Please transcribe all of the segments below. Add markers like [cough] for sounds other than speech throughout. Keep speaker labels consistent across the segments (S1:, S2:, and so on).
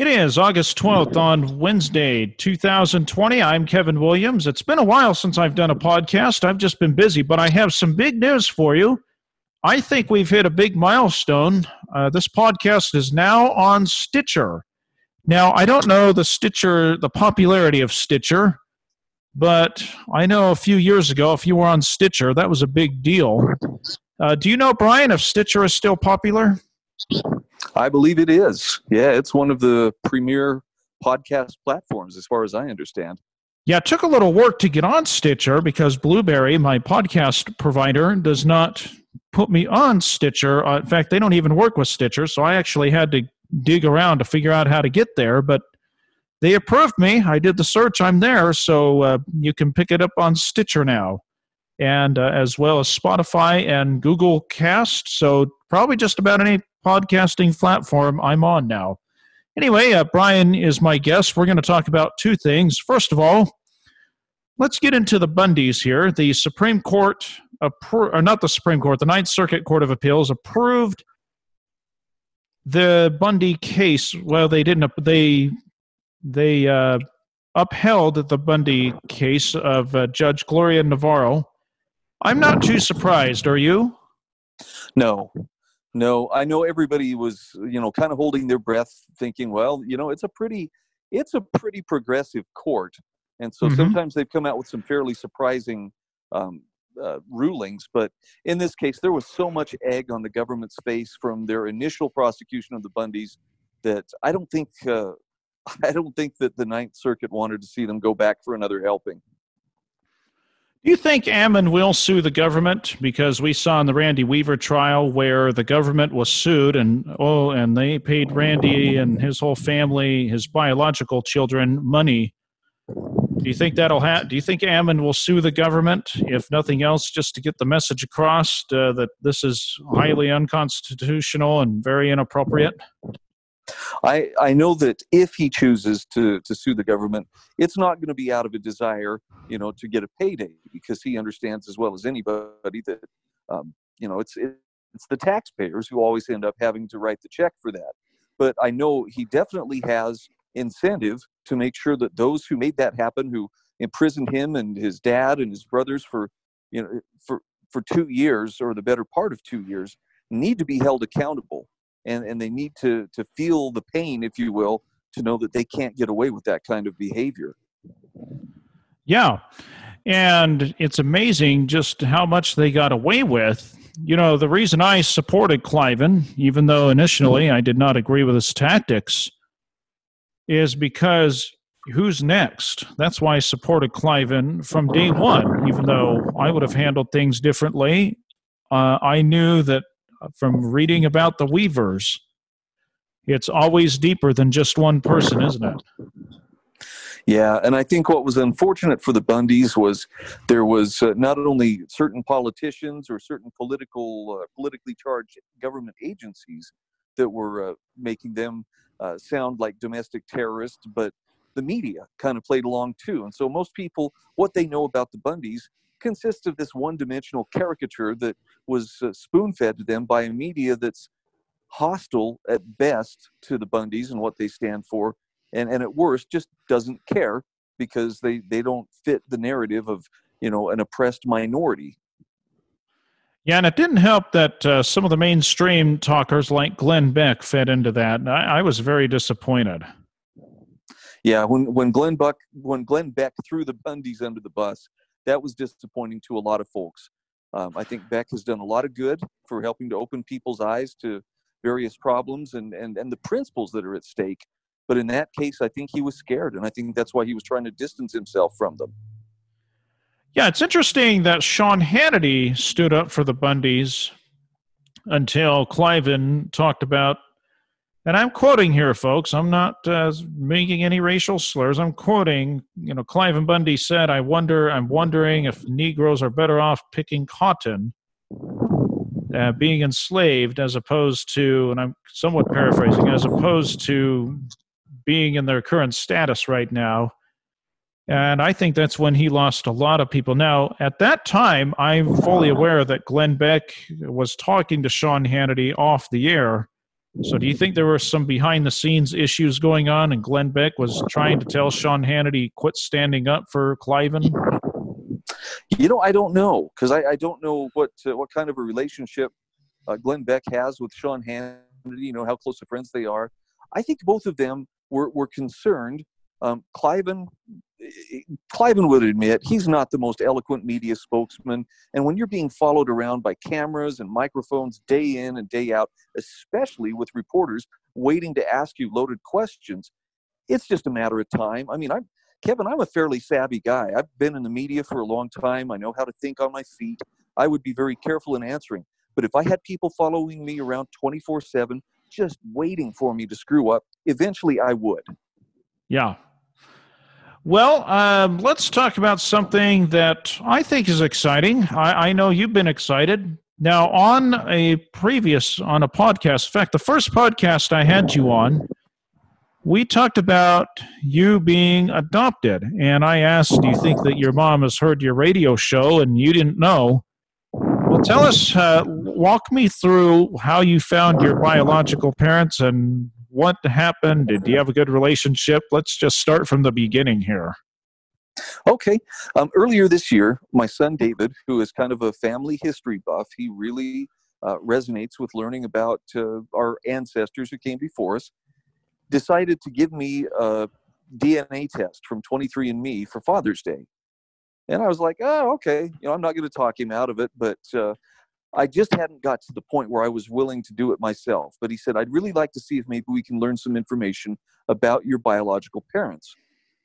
S1: It is August 12th on Wednesday, 2020. I'm Kevin Williams. It's been a while since I've done a podcast. I've just been busy, but I have some big news for you. I think we've hit a big milestone. Uh, this podcast is now on Stitcher. Now, I don't know the Stitcher, the popularity of Stitcher, but I know a few years ago, if you were on Stitcher, that was a big deal. Uh, do you know, Brian, if Stitcher is still popular?
S2: I believe it is. Yeah, it's one of the premier podcast platforms, as far as I understand.
S1: Yeah, it took a little work to get on Stitcher because Blubrry, my podcast provider, does not put me on Stitcher. Uh, in fact, they don't even work with Stitcher, so I actually had to dig around to figure out how to get there. But they approved me. I did the search. I'm there, so uh, you can pick it up on Stitcher now, and uh, as well as Spotify and Google Cast. So probably just about any podcasting platform I'm on now. Anyway, uh, Brian is my guest. We're going to talk about two things. First of all, let's get into the Bundys here. The Supreme Court, appro- or not the Supreme Court, the Ninth Circuit Court of Appeals approved the Bundy case. Well, they didn't. They they uh, upheld the Bundy case of uh, Judge Gloria Navarro. I'm not too surprised. Are you?
S2: No, no, I know everybody was, you know, kind of holding their breath, thinking, well, you know, it's a pretty, it's a pretty progressive court, and so mm-hmm. sometimes they've come out with some fairly surprising um, uh, rulings. But in this case, there was so much egg on the government's face from their initial prosecution of the Bundys that I don't think, uh, [laughs] I don't think that the Ninth Circuit wanted to see them go back for another helping.
S1: Do you think Ammon will sue the government? Because we saw in the Randy Weaver trial where the government was sued and oh, and they paid Randy and his whole family, his biological children, money. Do you think that'll happen? Do you think Ammon will sue the government, if nothing else, just to get the message across uh, that this is highly unconstitutional and very inappropriate?
S2: I, I know that if he chooses to, to sue the government, it's not going to be out of a desire, you know, to get a payday because he understands as well as anybody that, um, you know, it's, it, it's the taxpayers who always end up having to write the check for that. But I know he definitely has incentive to make sure that those who made that happen, who imprisoned him and his dad and his brothers for, you know, for, for two years or the better part of two years, need to be held accountable and, and they need to, to feel the pain, if you will, to know that they can't get away with that kind of behavior.
S1: Yeah. And it's amazing just how much they got away with. You know, the reason I supported Cliven, even though initially I did not agree with his tactics, is because who's next? That's why I supported Cliven from day one, even though I would have handled things differently. Uh, I knew that from reading about the Weavers. It's always deeper than just one person, isn't it?
S2: Yeah, and I think what was unfortunate for the Bundys was there was uh, not only certain politicians or certain political, uh, politically charged government agencies that were uh, making them uh, sound like domestic terrorists, but the media kind of played along too. And so most people, what they know about the Bundys consists of this one dimensional caricature that was uh, spoon fed to them by a media that's hostile at best to the Bundys and what they stand for, and, and at worst just doesn't care because they, they don't fit the narrative of you know an oppressed minority.
S1: Yeah, and it didn't help that uh, some of the mainstream talkers like Glenn Beck fed into that. I, I was very disappointed.
S2: Yeah, when when Glenn Buck when Glenn Beck threw the Bundys under the bus, that was disappointing to a lot of folks. Um, I think Beck has done a lot of good for helping to open people's eyes to various problems and, and, and the principles that are at stake. But in that case, I think he was scared, and I think that's why he was trying to distance himself from them.
S1: Yeah, it's interesting that Sean Hannity stood up for the Bundys until Cliven talked about and I'm quoting here, folks. I'm not uh, making any racial slurs. I'm quoting. You know, Cliven Bundy said, "I wonder. I'm wondering if Negroes are better off picking cotton, uh, being enslaved, as opposed to." And I'm somewhat paraphrasing, as opposed to being in their current status right now. And I think that's when he lost a lot of people. Now, at that time, I'm fully aware that Glenn Beck was talking to Sean Hannity off the air So, do you think there were some behind the scenes issues going on, and Glenn Beck was trying to tell Sean Hannity quit standing up for Cliven?
S2: You know, I don't know because I, I, don't know what uh, what kind of a relationship uh, Glenn Beck has with Sean Hannity. You know how close of friends they are. I think both of them were were concerned. Um, Cliven Cliven would admit he's not the most eloquent media spokesman. And when you're being followed around by cameras and microphones day in and day out, especially with reporters waiting to ask you loaded questions, it's just a matter of time. I mean, I'm Kevin, I'm a fairly savvy guy. I've been in the media for a long time. I know how to think on my feet. I would be very careful in answering. But if I had people following me around 24 7, just waiting for me to screw up, eventually I would.
S1: Yeah, well, um, let's talk about something that I think is exciting. I, I, know you've been excited. Now, on a previous, on a podcast, in fact, the first podcast I had you on, we talked about you being adopted. And I asked, Do you think that your mom has heard your radio show? And you didn't know. Well, tell us, uh, walk me through how you found your biological parents and what happened? Did you have a good relationship? Let's just start from the beginning here.
S2: Okay. Um, earlier this year, my son David, who is kind of a family history buff, he really uh, resonates with learning about uh, our ancestors who came before us, decided to give me a DNA test from 23andMe for Father's Day. And I was like, oh, okay. You know, I'm not going to talk him out of it, but uh, I just hadn't got to the point where I was willing to do it myself. But he said, I'd really like to see if maybe we can learn some information about your biological parents.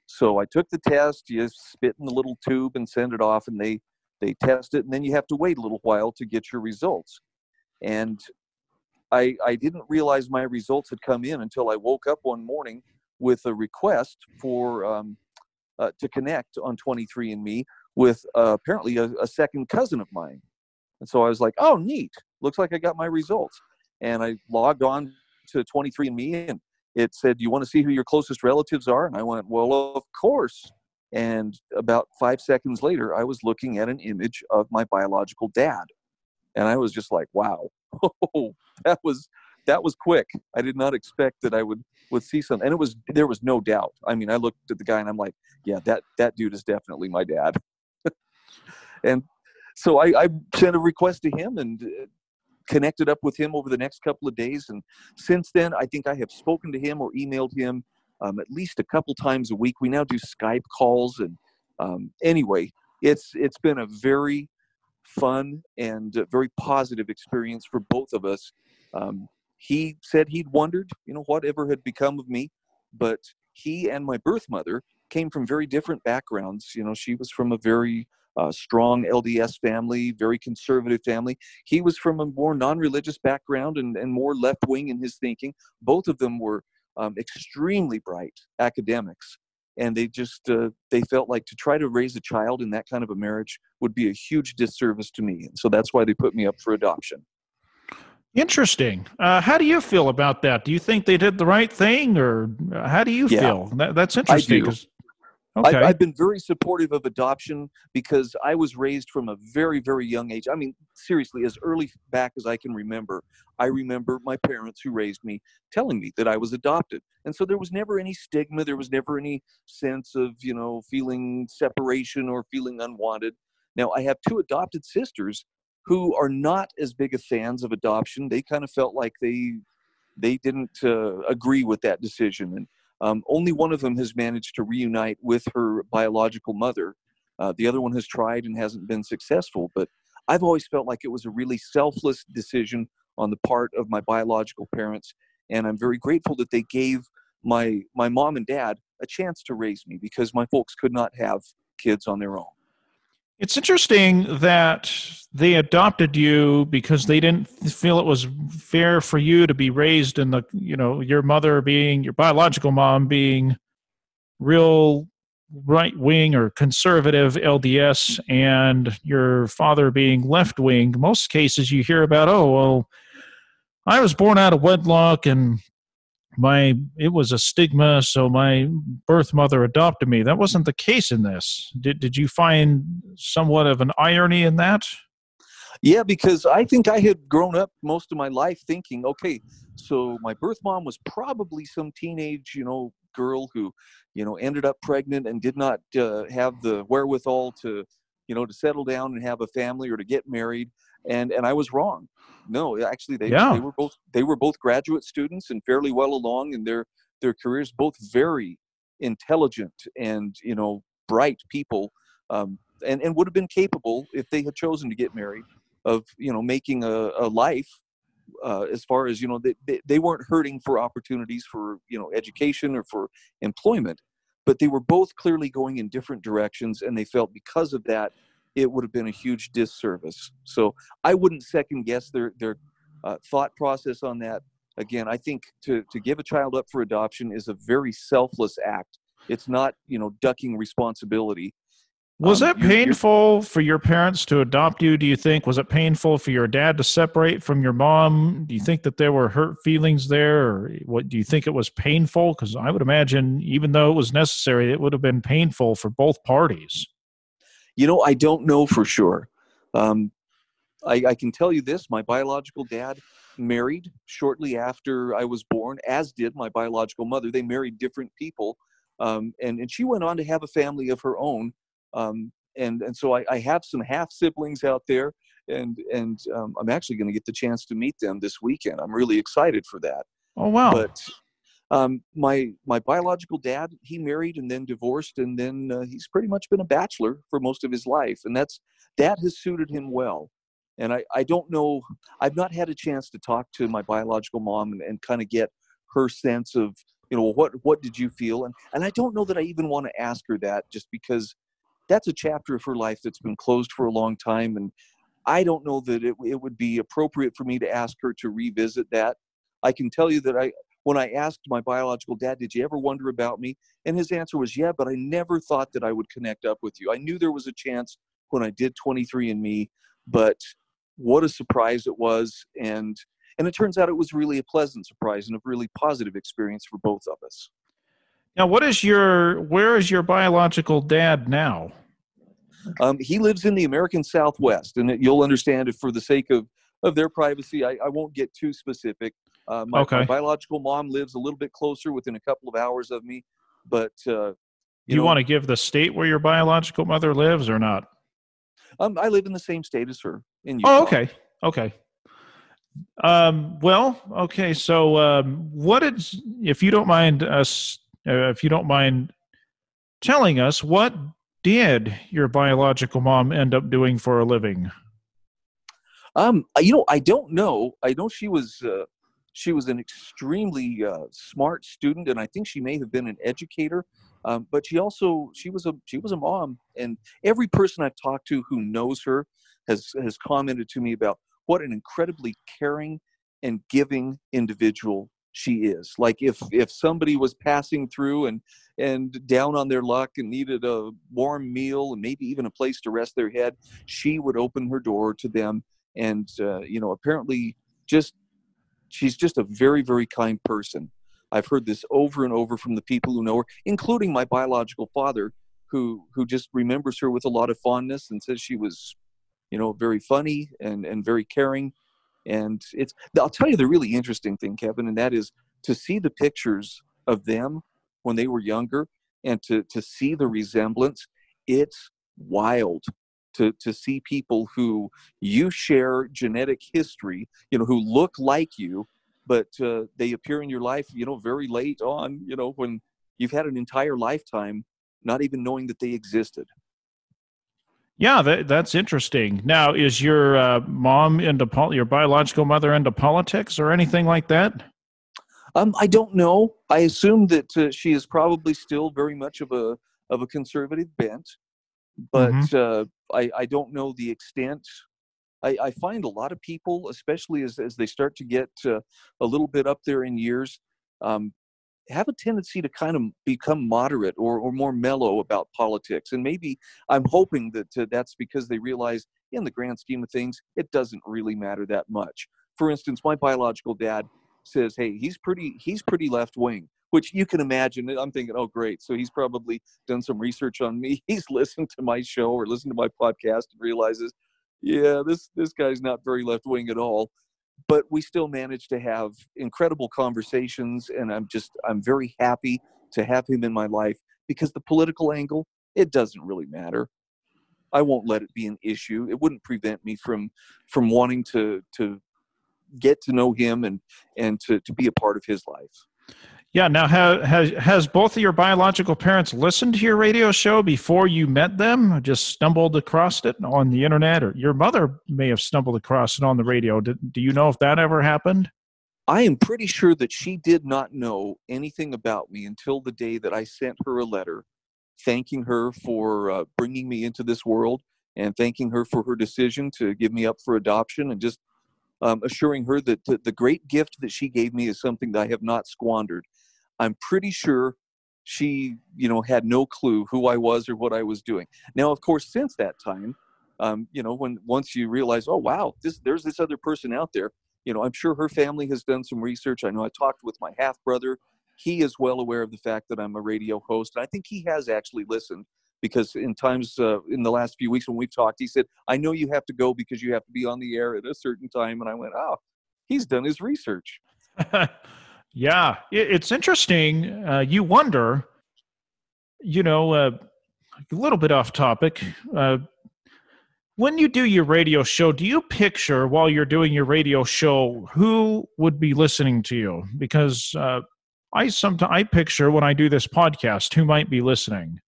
S2: So I took the test, you spit in the little tube and send it off, and they, they test it, and then you have to wait a little while to get your results. And I, I didn't realize my results had come in until I woke up one morning with a request for um, uh, to connect on 23andMe with uh, apparently a, a second cousin of mine and so I was like, oh, neat. Looks like I got my results. And I logged on to 23andMe and it said, do you want to see who your closest relatives are? And I went, well, of course. And about five seconds later, I was looking at an image of my biological dad. And I was just like, wow, [laughs] oh, that was that was quick. I did not expect that I would would see something. And it was there was no doubt. I mean, I looked at the guy and I'm like, yeah, that that dude is definitely my dad. [laughs] and so I, I sent a request to him and uh, connected up with him over the next couple of days. And since then, I think I have spoken to him or emailed him um, at least a couple times a week. We now do Skype calls, and um, anyway, it's it's been a very fun and very positive experience for both of us. Um, he said he'd wondered, you know, whatever had become of me, but he and my birth mother came from very different backgrounds. You know, she was from a very uh, strong LDS family, very conservative family. He was from a more non religious background and, and more left wing in his thinking. Both of them were um, extremely bright academics. And they just uh, they felt like to try to raise a child in that kind of a marriage would be a huge disservice to me, and so that's why they put me up for adoption.
S1: Interesting. Uh, how do you feel about that? Do you think they did the right thing, or uh, how do you yeah, feel? That, that's interesting.
S2: Okay. I, have been very supportive of adoption because I was raised from a very, very young age. I mean, seriously, as early back as I can remember, I remember my parents who raised me telling me that I was adopted. And so there was never any stigma. There was never any sense of, you know, feeling separation or feeling unwanted. Now, I have two adopted sisters who are not as big of fans of adoption. They kind of felt like they they didn't uh, agree with that decision. And um, only one of them has managed to reunite with her biological mother. Uh, the other one has tried and hasn't been successful. But I've always felt like it was a really selfless decision on the part of my biological parents, and I'm very grateful that they gave my my mom and dad a chance to raise me because my folks could not have kids on their own.
S1: It's interesting that they adopted you because they didn't feel it was fair for you to be raised in the, you know, your mother being, your biological mom being real right wing or conservative LDS and your father being left wing. Most cases you hear about, oh, well, I was born out of wedlock and my it was a stigma so my birth mother adopted me. That wasn't the case in this. Did, did you find somewhat of an irony in that?
S2: Yeah, because I think I had grown up most of my life thinking, okay, so my birth mom was probably some teenage, you know, girl who, you know, ended up pregnant and did not uh, have the wherewithal to, you know, to settle down and have a family or to get married. And and I was wrong. No, actually, they
S1: Yeah.
S2: they were both they were both graduate students and fairly well along in their their careers. Both very intelligent and you know bright people, um, and and would have been capable if they had chosen to get married of you know making a, a life uh, as far as you know they, they, they weren't hurting for opportunities for you know education or for employment but they were both clearly going in different directions and they felt because of that it would have been a huge disservice so i wouldn't second guess their their uh, thought process on that again i think to to give a child up for adoption is a very selfless act it's not you know ducking responsibility
S1: Was
S2: Um,
S1: it
S2: you're- you're-
S1: painful for your parents to adopt you? Do you think was it painful for your dad to separate from your mom? Do you think that there were hurt feelings there, or what? Do you think it was painful? Because I would imagine, even though it was necessary, it would have been painful for both parties.
S2: You know, I don't know for sure. Um, I, I can tell you this: my biological dad married shortly after I was born, as did my biological mother. They married different people, um, and and she went on to have a family of her own. Um, and and so I, I have some half siblings out there, and and um, I'm actually going to get the chance to meet them this weekend. I'm really excited for that
S1: Oh wow!
S2: but um, my my biological dad he married and then divorced and then uh, he's pretty much been a bachelor for most of his life and that's that has suited him well. And i i don't know i've not had a chance to talk to my biological mom and, and kind of get her sense of you know what what did you feel? And and i don't know that i even want to ask her that just because that's a chapter of her life that's been closed for a long time and i don't know that it, it would be appropriate for me to ask her to revisit that. I can tell you that i when I asked my biological dad, Did you ever wonder about me? And his answer was, Yeah, but I never thought that I would connect up with you. I knew there was a chance when I did 23andMe, but what a surprise it was. And and it turns out it was really a pleasant surprise and a really positive experience for both of us.
S1: now, what is your? Where is your biological dad now?
S2: Um, he lives in the American Southwest, and you'll understand if, for the sake of, of their privacy, I, I won't get too specific. Uh, my, my biological mom lives a little bit closer, within a couple of hours of me, but uh,
S1: Do you,
S2: know,
S1: want to give the state where your biological mother lives or not?
S2: Um, I live in the same state as her in Utah.
S1: Oh, okay, okay. Um, well, okay. So, um, what is, if you don't mind us, uh, if you don't mind telling us, what did your biological mom end up doing for a living?
S2: Um, you know, I don't know. I know she was uh, she was an extremely uh, smart student, and I think she may have been an educator. Um, but she also she was a she was a mom, and every person I've talked to who knows her has has commented to me about what an incredibly caring and giving individual she is. Like if if somebody was passing through and and down on their luck and needed a warm meal and maybe even a place to rest their head, she would open her door to them and uh, you know apparently just she's just a very very kind person. I've heard this over and over from the people who know her including my biological father who who just remembers her with a lot of fondness and says she was you know very funny and and very caring. And it's i'll tell you the really interesting thing kevin and that is to see the pictures of them when they were younger and to to see the resemblance it's wild to to see people who you share genetic history you know who look like you but uh, they appear in your life you know very late on you know when you've had an entire lifetime not even knowing that they existed
S1: Yeah, that, that's interesting. Now, is your uh, mom into pol- your biological mother into politics or anything like that?
S2: um i don't know i assume that uh, she is probably still very much of a of a conservative bent but uh, I, I don't know the extent. I, I find a lot of people, especially as, as they start to get uh, a little bit up there in years, um, have a tendency to kind of become moderate or, or more mellow about politics. And maybe I'm hoping that uh, that's because they realize, in the grand scheme of things, it doesn't really matter that much. For instance, my biological dad says, "Hey, he's pretty he's pretty left wing." Which you can imagine. I'm thinking, oh, great. So he's probably done some research on me. [laughs] He's listened to my show or listened to my podcast and realizes, yeah, this this guy's not very left wing at all. But we still managed to have incredible conversations, and I'm just I'm very happy to have him in my life because the political angle it doesn't really matter. I won't let it be an issue. It wouldn't prevent me from from wanting to to get to know him and and to to be a part of his life.
S1: Yeah. Now, has has both of your biological parents listened to your radio show before you met them? Just stumbled across it on the internet, or your mother may have stumbled across it on the radio. Do, do you know if that ever happened?
S2: I am pretty sure that she did not know anything about me until the day that I sent her a letter thanking her for uh, bringing me into this world and thanking her for her decision to give me up for adoption and just um, assuring her that the great gift that she gave me is something that I have not squandered. I'm pretty sure she, you know, had no clue who I was or what I was doing. Now, of course, since that time, um, you know, when once you realize, oh wow, this there's this other person out there. You know, I'm sure her family has done some research. I know I talked with my half brother. He is well aware of the fact that I'm a radio host, and I think he has actually listened because in times uh, in the last few weeks when we've talked, he said, "I know you have to go because you have to be on the air at a certain time," and I went, "Oh, he's done his research." [laughs]
S1: Yeah, it's interesting. Uh, you wonder, you know, uh, a little bit off topic. Uh, when you do your radio show, do you picture while you're doing your radio show who would be listening to you? Because uh, I sometimes I picture when I do this podcast who might be listening.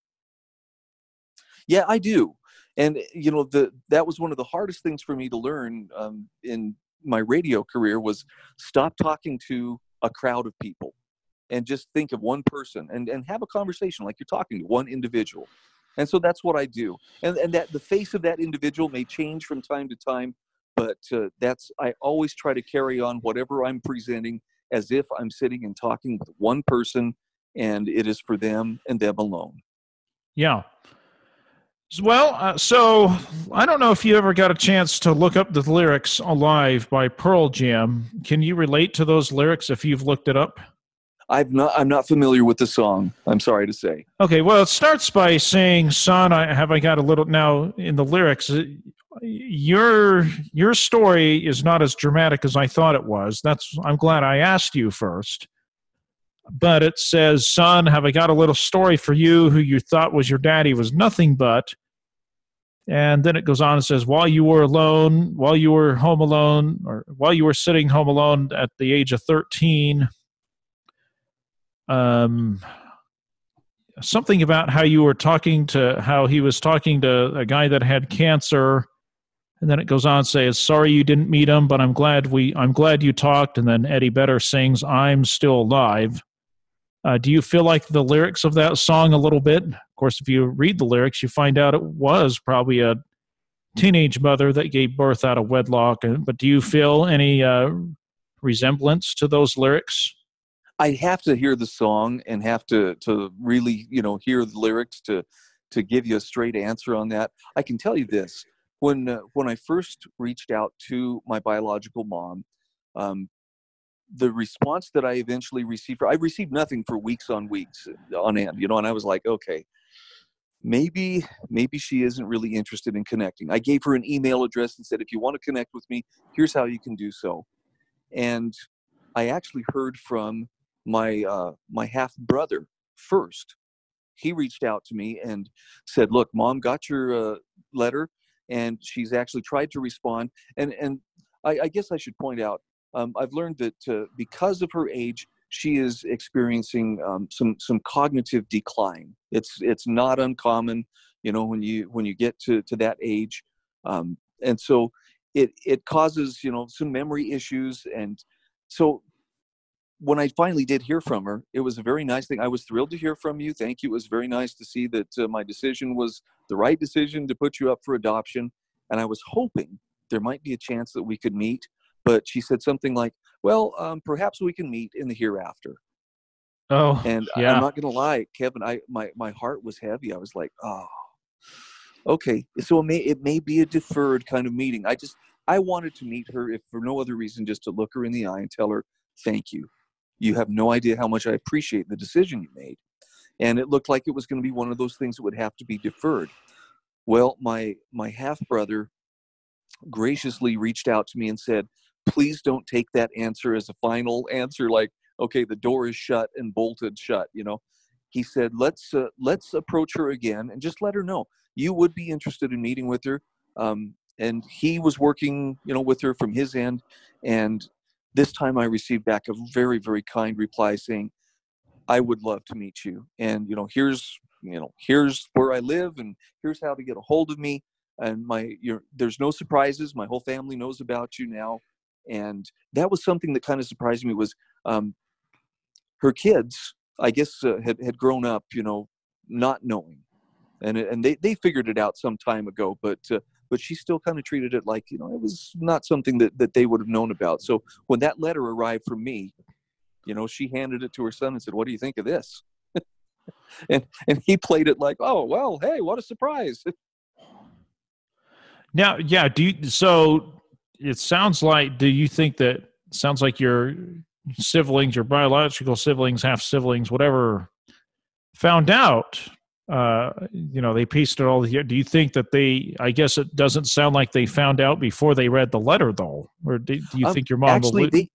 S2: Yeah, I do, and you know the that was one of the hardest things for me to learn um, in my radio career was stop talking to a crowd of people and just think of one person and, and have a conversation like you're talking to one individual. And so that's what I do. And, and that the face of that individual may change from time to time, but uh, that's, I always try to carry on whatever I'm presenting as if I'm sitting and talking with one person and it is for them and them alone.
S1: Yeah. Well, uh, so I don't know if you ever got a chance to look up the lyrics "Alive" by Pearl Jam. Can you relate to those lyrics if you've looked it up?
S2: I've not. I'm not familiar with the song. I'm sorry to say.
S1: Okay. Well, it starts by saying, "Son, I have I got a little." Now, in the lyrics, uh, your your story is not as dramatic as I thought it was. That's. I'm glad I asked you first but it says, Son, have I got a little story for you who you thought was your daddy was nothing but. And then it goes on and says, While you were alone, while you were home alone, or while you were sitting home alone at the age of 13, um, something about how you were talking to how he was talking to a guy that had cancer. And then it goes on to say sorry you didn't meet him but i'm glad we i'm glad you talked. And then eddie Vedder sings i'm still alive uh, do you feel like the lyrics of that song a little bit? Of course, if you read the lyrics, you find out it was probably a teenage mother that gave birth out of wedlock. But do you feel any uh, resemblance to those lyrics?
S2: I'd have to hear the song and have to to really you know hear the lyrics to to give you a straight answer on that. I can tell you this: when uh, when I first reached out to my biological mom, um, the response that I eventually received, I received nothing for weeks on weeks uh, on end, you know, and I was like, okay, maybe, maybe she isn't really interested in connecting. I gave her an email address and said, if you want to connect with me, here's how you can do so. And I actually heard from my uh, my half brother first. He reached out to me and said, "Look, mom got your uh, letter, and she's actually tried to respond." And and I, I guess I should point out um, I've learned that uh, because of her age, she is experiencing um, some some cognitive decline. It's it's not uncommon, you know, when you when you get to to that age, um, and so it it causes you know some memory issues, and so when I finally did hear from her, it was a very nice thing. I was thrilled to hear from you. Thank you. It was very nice to see that uh, my decision was the right decision to put you up for adoption, and I was hoping there might be a chance that we could meet but she said something like, "Well, um, perhaps we can meet in the hereafter."
S1: Oh,
S2: and
S1: yeah.
S2: I'm not gonna lie, Kevin. I my my heart was heavy. I was like, "Oh, okay." So it may it may be a deferred kind of meeting. I just I wanted to meet her, if for no other reason, just to look her in the eye and tell her, "Thank you. You have no idea how much I appreciate the decision you made." And it looked like it was going to be one of those things that would have to be deferred. Well, my my half brother graciously reached out to me and said, "Please don't take that answer as a final answer. Like, okay, the door is shut and bolted shut. You know." He said, "Let's uh, let's approach her again and just let her know you would be interested in meeting with her." Um, and he was working, you know, with her from his end. And this time, I received back a very very kind reply saying, "I would love to meet you, and you know, here's you know, here's where I live, and here's how to get a hold of me." and my there's no surprises my whole family knows about you now and that was something that kind of surprised me was um, her kids i guess uh, had, had grown up you know not knowing. And and they, they figured it out some time ago but uh, but she still kind of treated it like you know it was not something that, that they would have known about. So when that letter arrived from me you know she handed it to her son and said what do you think of this? [laughs] And and he played it like oh well hey what a surprise.
S1: Now, yeah, do you, so it sounds like do you think that sounds like your siblings, your biological siblings, half siblings, whatever found out uh, you know, they pieced it all together. Do you think that they? I guess it doesn't sound like they found out before they read the letter, though. Or do, do you um, think your mom?
S2: Actually, will... they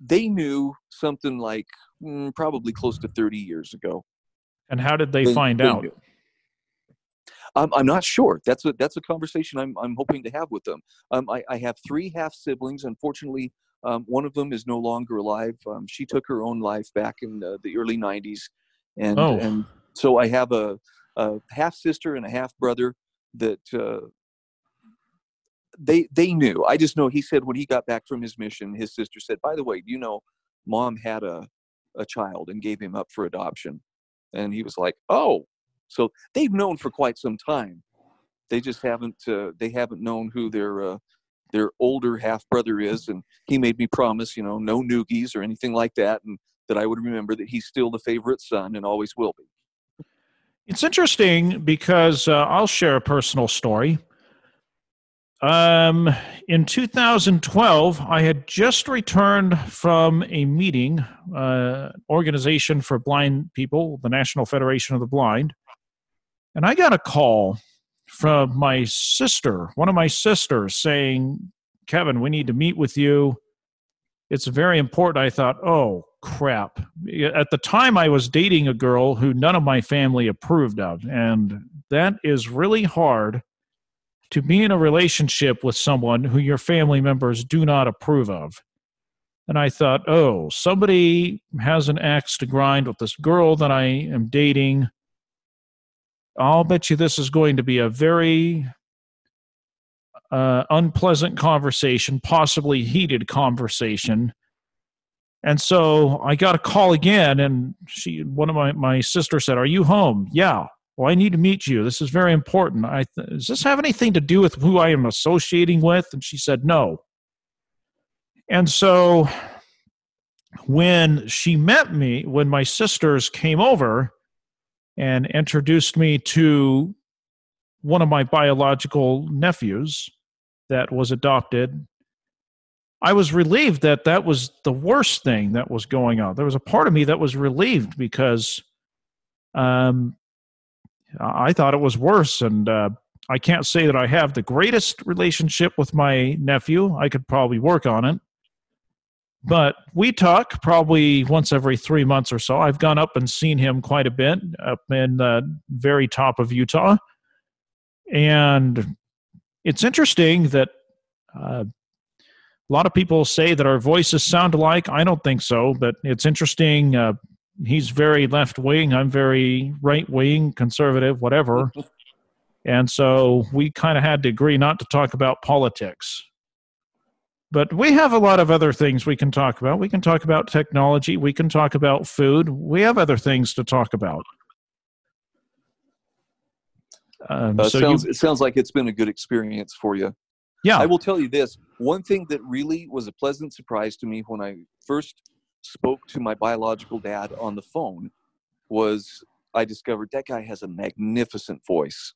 S2: they knew something like mm, probably close to thirty years ago.
S1: And how did they, they find they out? Knew.
S2: Um, I'm not sure. That's a that's a conversation I'm I'm hoping to have with them. Um, I, I have three half siblings. Unfortunately, um, one of them is no longer alive. Um, she took her own life back in uh, the early '90s, and oh. and so I have a, a half sister and a half brother that uh, they they knew. I just know he said when he got back from his mission, his sister said, "By the way, you know, mom had a a child and gave him up for adoption," and he was like, "Oh." So they've known for quite some time. They just haven't uh, they haven't known who their uh, their older half brother is, and he made me promise, you know, no noogies or anything like that, and that I would remember that he's still the favorite son and always will be.
S1: It's interesting because uh, I'll share a personal story. Um, in 2012, I had just returned from a meeting, uh, organization for blind people, the National Federation of the Blind, and I got a call from my sister, one of my sisters, saying, Kevin, we need to meet with you. It's very important. I thought, oh, crap. At the time, I was dating a girl who none of my family approved of. And that is really hard to be in a relationship with someone who your family members do not approve of. And I thought, oh, somebody has an axe to grind with this girl that I am dating. I'll bet you this is going to be a very uh, unpleasant conversation, possibly heated conversation. And so I got a call again, and she, one of my my sister said, "Are you home?" Yeah. Well, I need to meet you. This is very important. I th- does this have anything to do with who I am associating with? And she said, "No." And so when she met me, when my sisters came over, and introduced me to one of my biological nephews that was adopted. I was relieved that that was the worst thing that was going on. There was a part of me that was relieved because um, I thought it was worse. And uh, I can't say that I have the greatest relationship with my nephew. I could probably work on it. But we talk probably once every three months or so. I've gone up and seen him quite a bit up in the very top of Utah. And it's interesting that uh, a lot of people say that our voices sound alike. I don't think so, but it's interesting. Uh, he's very left wing. I'm very right wing, conservative, whatever. [laughs] and so we kind of had to agree not to talk about politics. But we have a lot of other things we can talk about. We can talk about technology. We can talk about food. We have other things to talk about.
S2: Um, uh, so sounds, you, it sounds like it's been a good experience for you.
S1: Yeah.
S2: I will tell you this one thing that really was a pleasant surprise to me when I first spoke to my biological dad on the phone was I discovered that guy has a magnificent voice.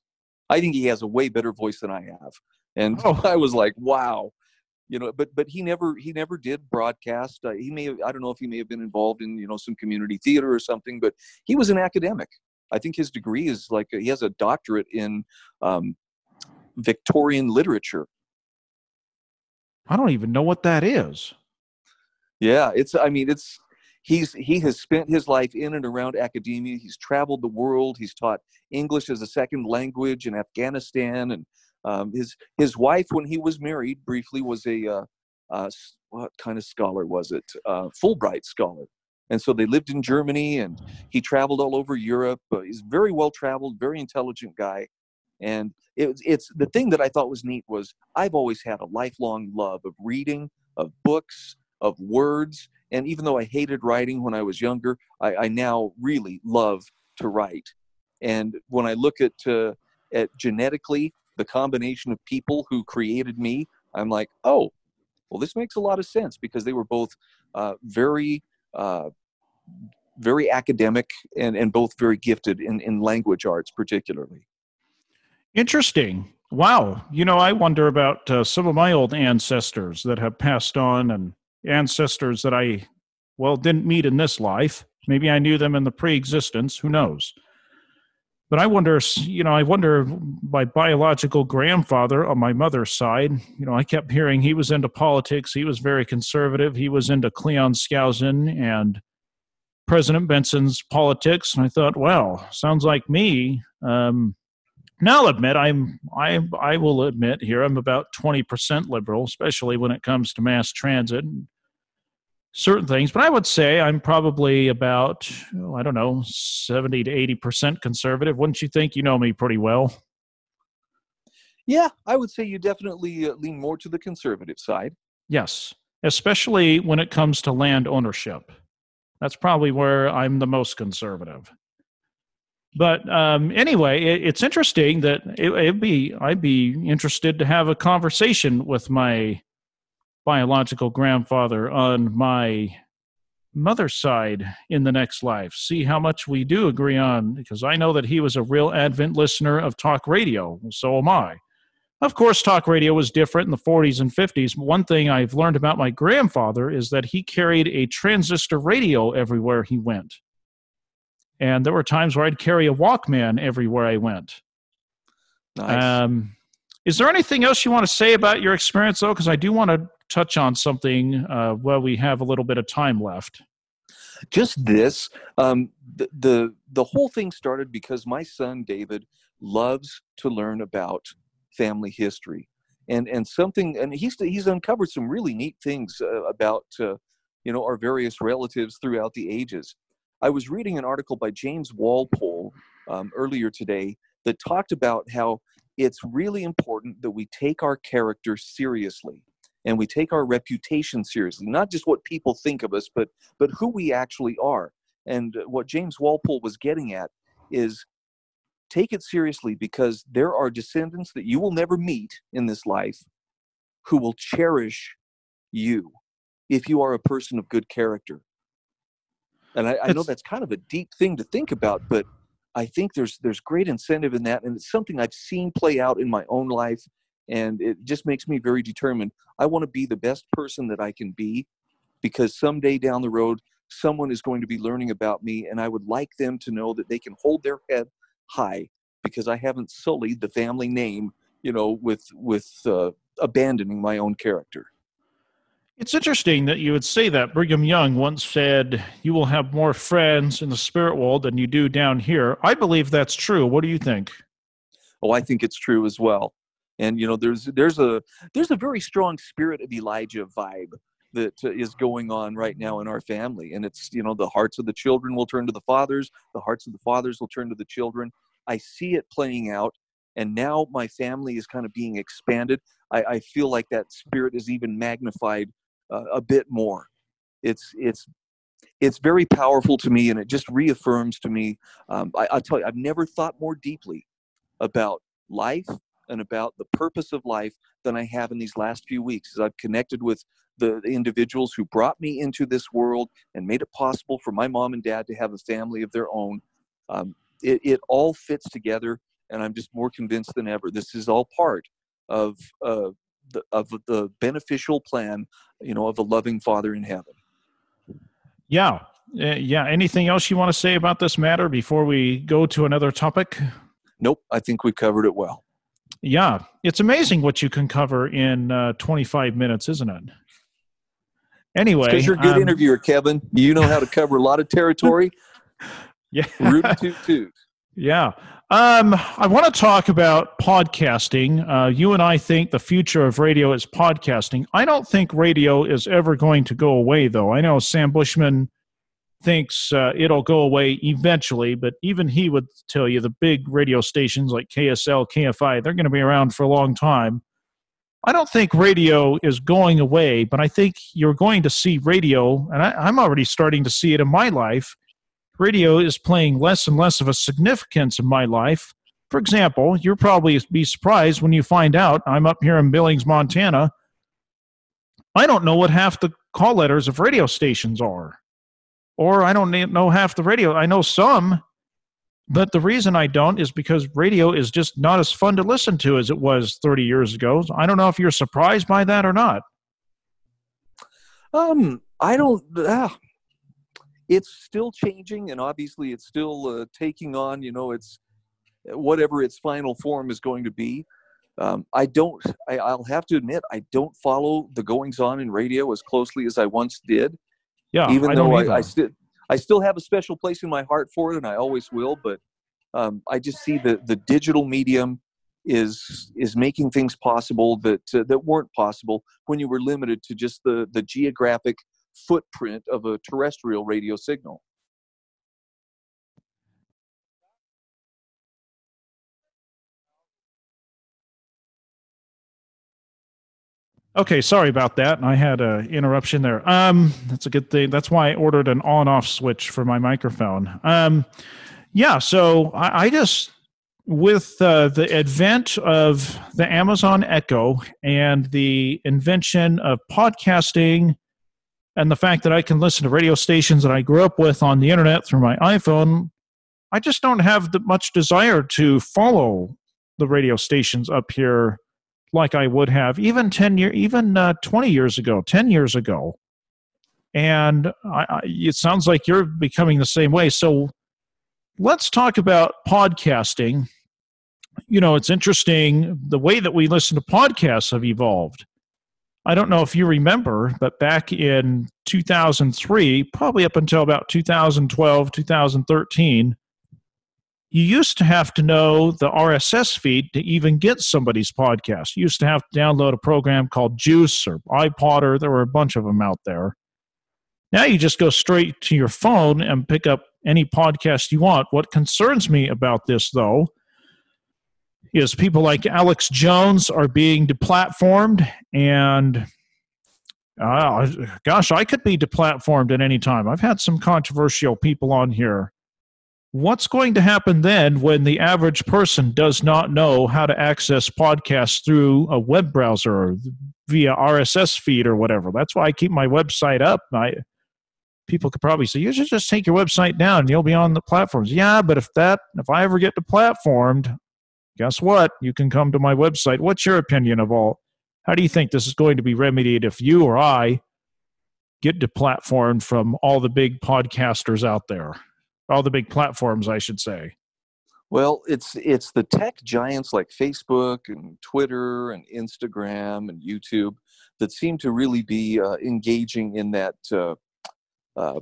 S2: I think he has a way better voice than I have. And oh. [laughs] I was like, wow, you know but but he never he never did broadcast uh, he may have, i don't know if he may have been involved in you know some community theater or something but he was an academic i think his degree is like he has a doctorate in um, victorian literature
S1: I don't even know what that is.
S2: Yeah, it's. I mean, it's. He's he has spent his life in and around academia. He's traveled the world. He's taught English as a second language in Afghanistan, and um, his his wife, when he was married, briefly was a uh, uh, what kind of scholar was it? Uh, Fulbright scholar. And so they lived in Germany, and he traveled all over Europe. he's very well traveled, very intelligent guy. And it, it's the thing that I thought was neat was I've always had a lifelong love of reading, of books, of words. And even though I hated writing when I was younger, I, I now really love to write. And when I look at uh, at genetically the combination of people who created me, I'm like, oh, well, this makes a lot of sense because they were both uh, very, uh, very academic and, and both very gifted in, in language arts, particularly.
S1: Interesting. Wow. You know, I wonder about uh, some of my old ancestors that have passed on and ancestors that I, well, didn't meet in this life. Maybe I knew them in the pre existence. Who knows? But I wonder, you know, I wonder my biological grandfather on my mother's side, you know, I kept hearing he was into politics. He was very conservative. He was into Cleon Skousen and President Benson's politics. And I thought, well, sounds like me. Um, now I'll admit I'm I I will admit here I'm about 20% liberal, especially when it comes to mass transit and certain things. But I would say I'm probably about oh, I don't know 70 to 80% conservative. Wouldn't you think? You know me pretty well.
S2: Yeah, I would say you definitely uh, lean more to the conservative side.
S1: Yes, especially when it comes to land ownership. That's probably where I'm the most conservative. But um, anyway, it, it's interesting that it, would be I'd be interested to have a conversation with my biological grandfather on my mother's side in the next life. See how much we do agree on, because I know that he was a real Advent listener of talk radio. So am I. Of course, talk radio was different in the 40s and 50s. One thing I've learned about my grandfather is that he carried a transistor radio everywhere he went. And there were times where I'd carry a Walkman everywhere I went. Nice. Um, is there anything else you want to say about your experience, though? Because I do want to touch on something uh, while we have a little bit of time left.
S2: Just this, um, the, the the whole thing started because my son David loves to learn about family history, and and something, and he's he's uncovered some really neat things uh, about uh, you know our various relatives throughout the ages. I was reading an article by James Walpole um, earlier today that talked about how it's really important that we take our character seriously and we take our reputation seriously not just what people think of us but but who we actually are. And what james walpole was getting at is take it seriously because there are descendants that you will never meet in this life who will cherish you if you are a person of good character. And I, I know that's kind of a deep thing to think about, but I think there's there's great incentive in that, and it's something I've seen play out in my own life, and it just makes me very determined. I want to be the best person that I can be, because someday down the road, someone is going to be learning about me, and I would like them to know that they can hold their head high because I haven't sullied the family name, you know, with with uh, abandoning my own character.
S1: It's interesting that you would say that. Brigham Young once said, You will have more friends in the spirit world than you do down here. I believe that's true. What do you think?
S2: Oh, I think it's true as well. And you know, there's there's a there's a very strong spirit of Elijah vibe that is going on right now in our family. And it's, you know, the hearts of the children will turn to the fathers, the hearts of the fathers will turn to the children. I see it playing out. And now my family is kind of being expanded. I, I feel like that spirit is even magnified uh, a bit more. It's it's it's very powerful to me, and it just reaffirms to me. Um, I, I'll tell you, I've never thought more deeply about life and about the purpose of life than I have in these last few weeks. As I've connected with the, the individuals who brought me into this world and made it possible for my mom and dad to have a family of their own. Um, it, it all fits together, and I'm just more convinced than ever. This is all part of uh, the, of the beneficial plan, you know, of a loving Father in heaven.
S1: Yeah, uh, yeah. Anything else you want to say about this matter before we go to another topic?
S2: Nope. I think we covered it well.
S1: Yeah, it's amazing what you can cover in uh, 25 minutes, isn't it? Anyway,
S2: because you're a good um, interviewer, Kevin. You know how to cover a lot of territory. [laughs]
S1: yeah,
S2: Rudy toot toot.
S1: Yeah. Um, I want to talk about podcasting. Uh, you and I think the future of radio is podcasting. I don't think radio is ever going to go away, though. I know Sam Bushman thinks uh, it'll go away eventually, but even he would tell you the big radio stations like KSL, KFI, they're going to be around for a long time. I don't think radio is going away, but I think you're going to see radio, and I, I'm already starting to see it in my life. Radio is playing less and less of a significance in my life. For example, you'll probably be surprised when you find out I'm up here in Billings, Montana. I don't know what half the call letters of radio stations are or I don't know half the radio. I know some, but the reason I don't is because radio is just not as fun to listen to as it was 30 years ago. I don't know if you're surprised by that or not.
S2: Um, I don't. Uh, it's still changing, and obviously, it's still uh, taking on. You know, it's whatever its final form is going to be. Um, I don't. I, I'll have to admit, I don't follow the goings on in radio as closely as I once did.
S1: Yeah,
S2: even I though I, I still I still have a special place in my heart for it, and I always will. But um, I just see the the digital medium is is making things possible that uh, that weren't possible when you were limited to just the the geographic footprint of a terrestrial radio signal.
S1: Okay, sorry about that. I had an interruption there. Um, that's a good thing. That's why I ordered an on-off switch for my microphone. Um, yeah, so I, I just with uh, the advent of the Amazon Echo and the invention of podcasting and the fact that I can listen to radio stations that I grew up with on the internet through my iPhone, I just don't have the much desire to follow the radio stations up here like I would have even 10 year even uh, 20 years ago 10 years ago. And I, I, it sounds like you're becoming the same way. So let's talk about podcasting. You know it's interesting the way that we listen to podcasts have evolved. I don't know if you remember, but back in 2003, probably up until about 2012, 2013, you used to have to know the RSS feed to even get somebody's podcast. You used to have to download a program called Juice or iPodder. There were a bunch of them out there. Now you just go straight to your phone and pick up any podcast you want. What concerns me about this, though, is people like Alex Jones are being deplatformed, and uh, gosh, I could be deplatformed at any time. I've had some controversial people on here What's going to happen then when the average person does not know how to access podcasts through a web browser or via RSS feed or whatever? That's why I keep my website up. I, people could probably say, you should just take your website down and you'll be on the platforms. Yeah, but if that, if I ever get deplatformed, guess what? You can come to my website. What's your opinion of all? How do you think this is going to be remedied if you or I get deplatformed from all the big podcasters out there? All the big platforms, I should say.
S2: Well, it's it's the tech giants like Facebook and Twitter and Instagram and YouTube that seem to really be uh, engaging in that uh, uh,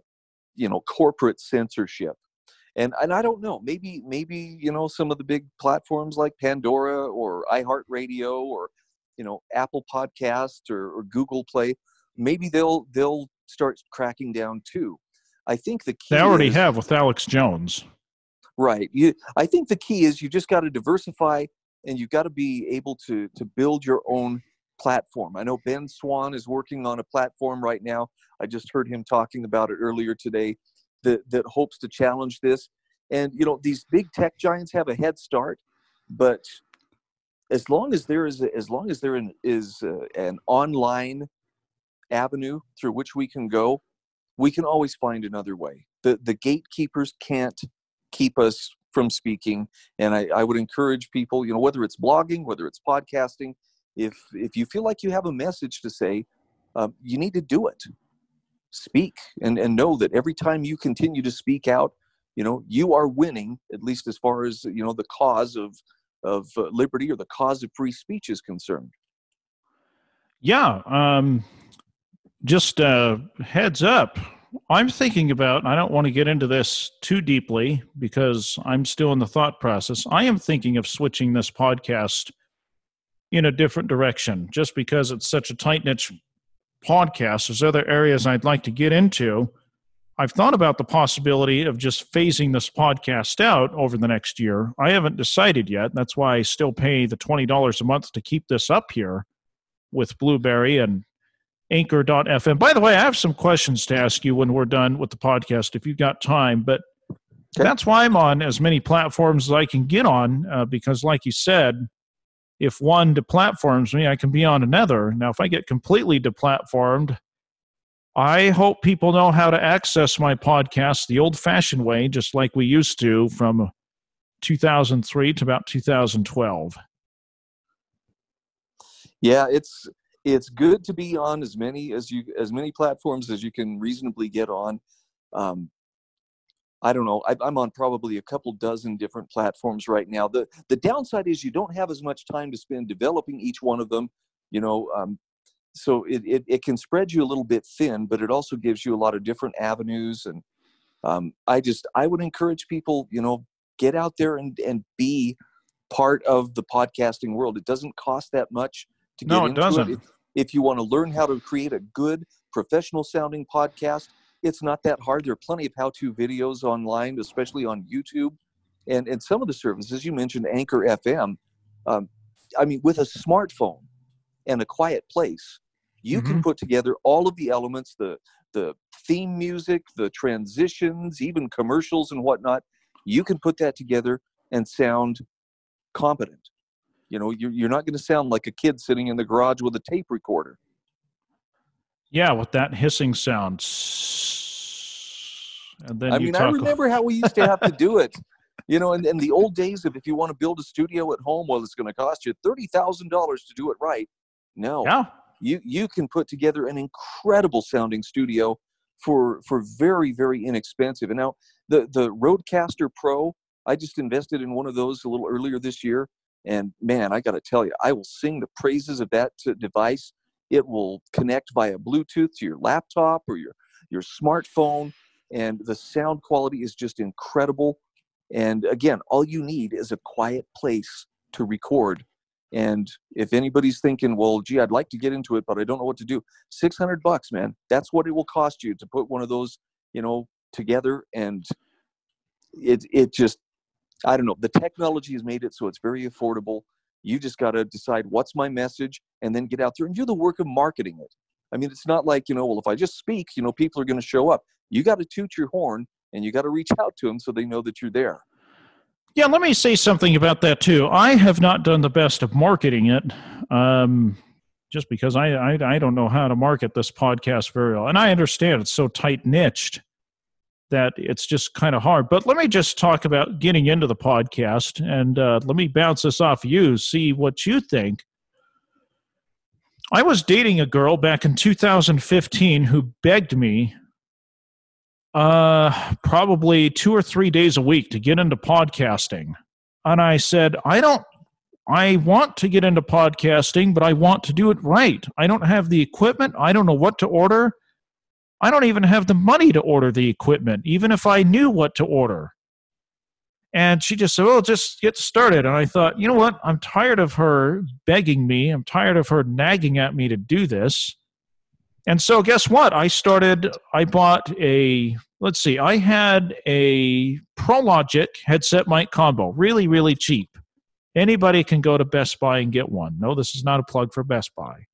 S2: you know corporate censorship. And and I don't know, maybe maybe you know some of the big platforms like Pandora or iHeartRadio or you know Apple Podcast or, or Google Play, maybe they'll they'll start cracking down too. I think the key
S1: they already
S2: is,
S1: have with Alex Jones.
S2: Right. You, I think the key is you just got to diversify and you've got to be able to to build your own platform. I know Ben Swann is working on a platform right now. I just heard him talking about it earlier today that that hopes to challenge this. And you know, these big tech giants have a head start, but as long as there is as long as there is uh, an online avenue through which we can go we can always find another way. The, the gatekeepers can't keep us from speaking. And I, I would encourage people, you know, whether it's blogging, whether it's podcasting, if, if you feel like you have a message to say, um, you need to do it. Speak and, and know that every time you continue to speak out, you know, you are winning, at least as far as, you know, the cause of, of uh, liberty or the cause of free speech is concerned.
S1: Yeah. Um, just uh, heads up. I'm thinking about, I don't want to get into this too deeply because I'm still in the thought process. I am thinking of switching this podcast in a different direction just because it's such a tight niche podcast. There's other areas I'd like to get into. I've thought about the possibility of just phasing this podcast out over the next year. I haven't decided yet. That's why I still pay the $20 a month to keep this up here with Blubrry and anchor.fm. By the way, I have some questions to ask you when we're done with the podcast if you've got time, but okay. that's why I'm on as many platforms as I can get on uh, because, like you said, if one deplatforms me, I can be on another. Now, if I get completely deplatformed, I hope people know how to access my podcast the old fashioned way, just like we used to from 2003 to about 2012.
S2: Yeah, it's it's good to be on as many as you as many platforms as you can reasonably get on. Um, I don't know. I, am on probably a couple dozen different platforms right now. the The downside is you don't have as much time to spend developing each one of them. You know, um, so it, it, it can spread you a little bit thin, but it also gives you a lot of different avenues. And um, I just I would encourage people, you know, get out there and and be part of the podcasting world. It doesn't cost that much to get
S1: no,
S2: into
S1: it. Doesn't.
S2: It. If, if you want to learn how to create a good professional sounding podcast, it's not that hard. There are plenty of how-to videos online, especially on YouTube, and and some of the services you mentioned, Anchor FM. Um, I mean, with a smartphone and a quiet place, you mm-hmm. can put together all of the elements, the the theme music, the transitions, even commercials and whatnot. You can put that together and sound competent. You know, you're, you're not going to sound like a kid sitting in the garage with a tape recorder.
S1: Yeah, with that hissing sound.
S2: And then I mean, I remember how we used to have to do it. [laughs] You know, in, in the old days of if you want to build a studio at home, well, it's going to cost you thirty thousand dollars to do it right. No,
S1: yeah.
S2: you you can put together an incredible sounding studio for for very very inexpensive. And now the the Rodecaster Pro, I just invested in one of those a little earlier this year, and man, I got to tell you, I will sing the praises of that device. It will connect via Bluetooth to your laptop or your your smartphone, and the sound quality is just incredible. And again, all you need is a quiet place to record. And if anybody's thinking, well, gee, I'd like to get into it, but I don't know what to do, 600 bucks, man. That's what it will cost you to put one of those, you know, together. And it, it just, I don't know. The technology has made it so it's very affordable. You just got to decide what's my message and then get out there and do the work of marketing it. I mean, it's not like, you know, well, if I just speak, you know, people are going to show up. You got to toot your horn and you got to reach out to them so they know that you're there.
S1: Yeah, let me say something about that too. I have not done the best of marketing it, um, just because I, I, I don't know how to market this podcast very well, and I understand it's so tight niched that it's just kind of hard. But let me just talk about getting into the podcast and uh, let me bounce this off you, see what you think. I was dating a girl back in 2015 who begged me uh probably two or three days a week to get into podcasting and i said i don't i want to get into podcasting but i want to do it right i don't have the equipment i don't know what to order I don't even have the money to order the equipment, even if I knew what to order. And she just said, Well, just get started." And I thought, you know what? I'm tired of her begging me. I'm tired of her nagging at me to do this. And so, guess what? I started. I bought a. Let's see. I had a ProLogic headset mic combo, really, really cheap. Anybody can go to Best Buy and get one. No, this is not a plug for Best Buy.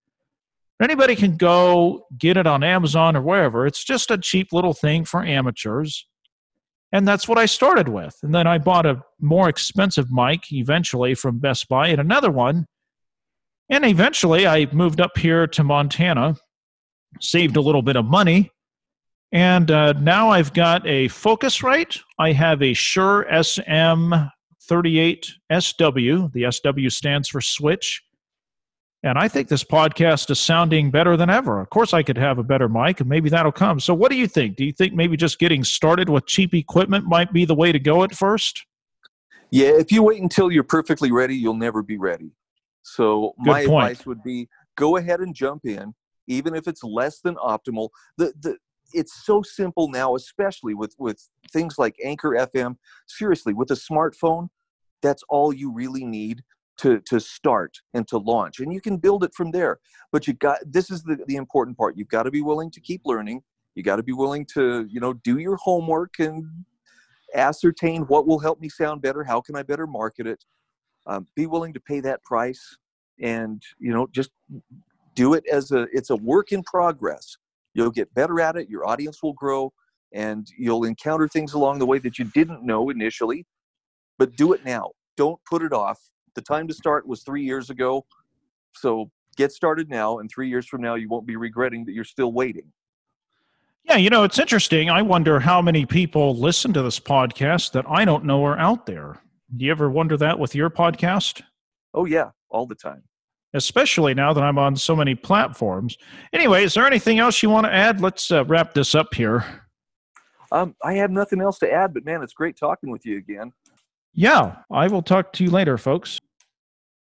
S1: Anybody can go get it on Amazon or wherever. It's just a cheap little thing for amateurs. And that's what I started with. And then I bought a more expensive mic eventually from Best Buy and another one. And eventually I moved up here to Montana, saved a little bit of money. And uh, now I've got a Focusrite. I have a Shure SM38SW. The SW stands for switch. And I think this podcast is sounding better than ever. Of course, I could have a better mic, and maybe that'll come. So, what do you think? Do you think maybe just getting started with cheap equipment might be the way to go at first?
S2: Yeah, if you wait until you're perfectly ready, you'll never be ready. So
S1: Good
S2: my
S1: point.
S2: advice would be go ahead and jump in, even if it's less than optimal. The the it's so simple now, especially with with things like Anchor FM. Seriously, with a smartphone, that's all you really need to to start and to launch, and you can build it from there. But you got this is the the important part. You've got to be willing to keep learning. You got to be willing to you know do your homework and ascertain what will help me sound better. How can I better market it? Um, be willing to pay that price, and you know just do it as a it's a work in progress you'll get better at it your audience will grow and you'll encounter things along the way that you didn't know initially but do it now don't put it off the time to start was three years ago so get started now and three years from now you won't be regretting that you're still waiting
S1: Yeah, you know, it's interesting. I wonder how many people listen to this podcast that I don't know are out there. Do you ever wonder that with your podcast?
S2: oh yeah all the time
S1: Especially now that I'm on so many platforms. Anyway, is there anything else you want to add? Let's uh, wrap this up here.
S2: um, i have nothing else to add but man it's great talking with you again
S1: Yeah, I will talk to you later, folks.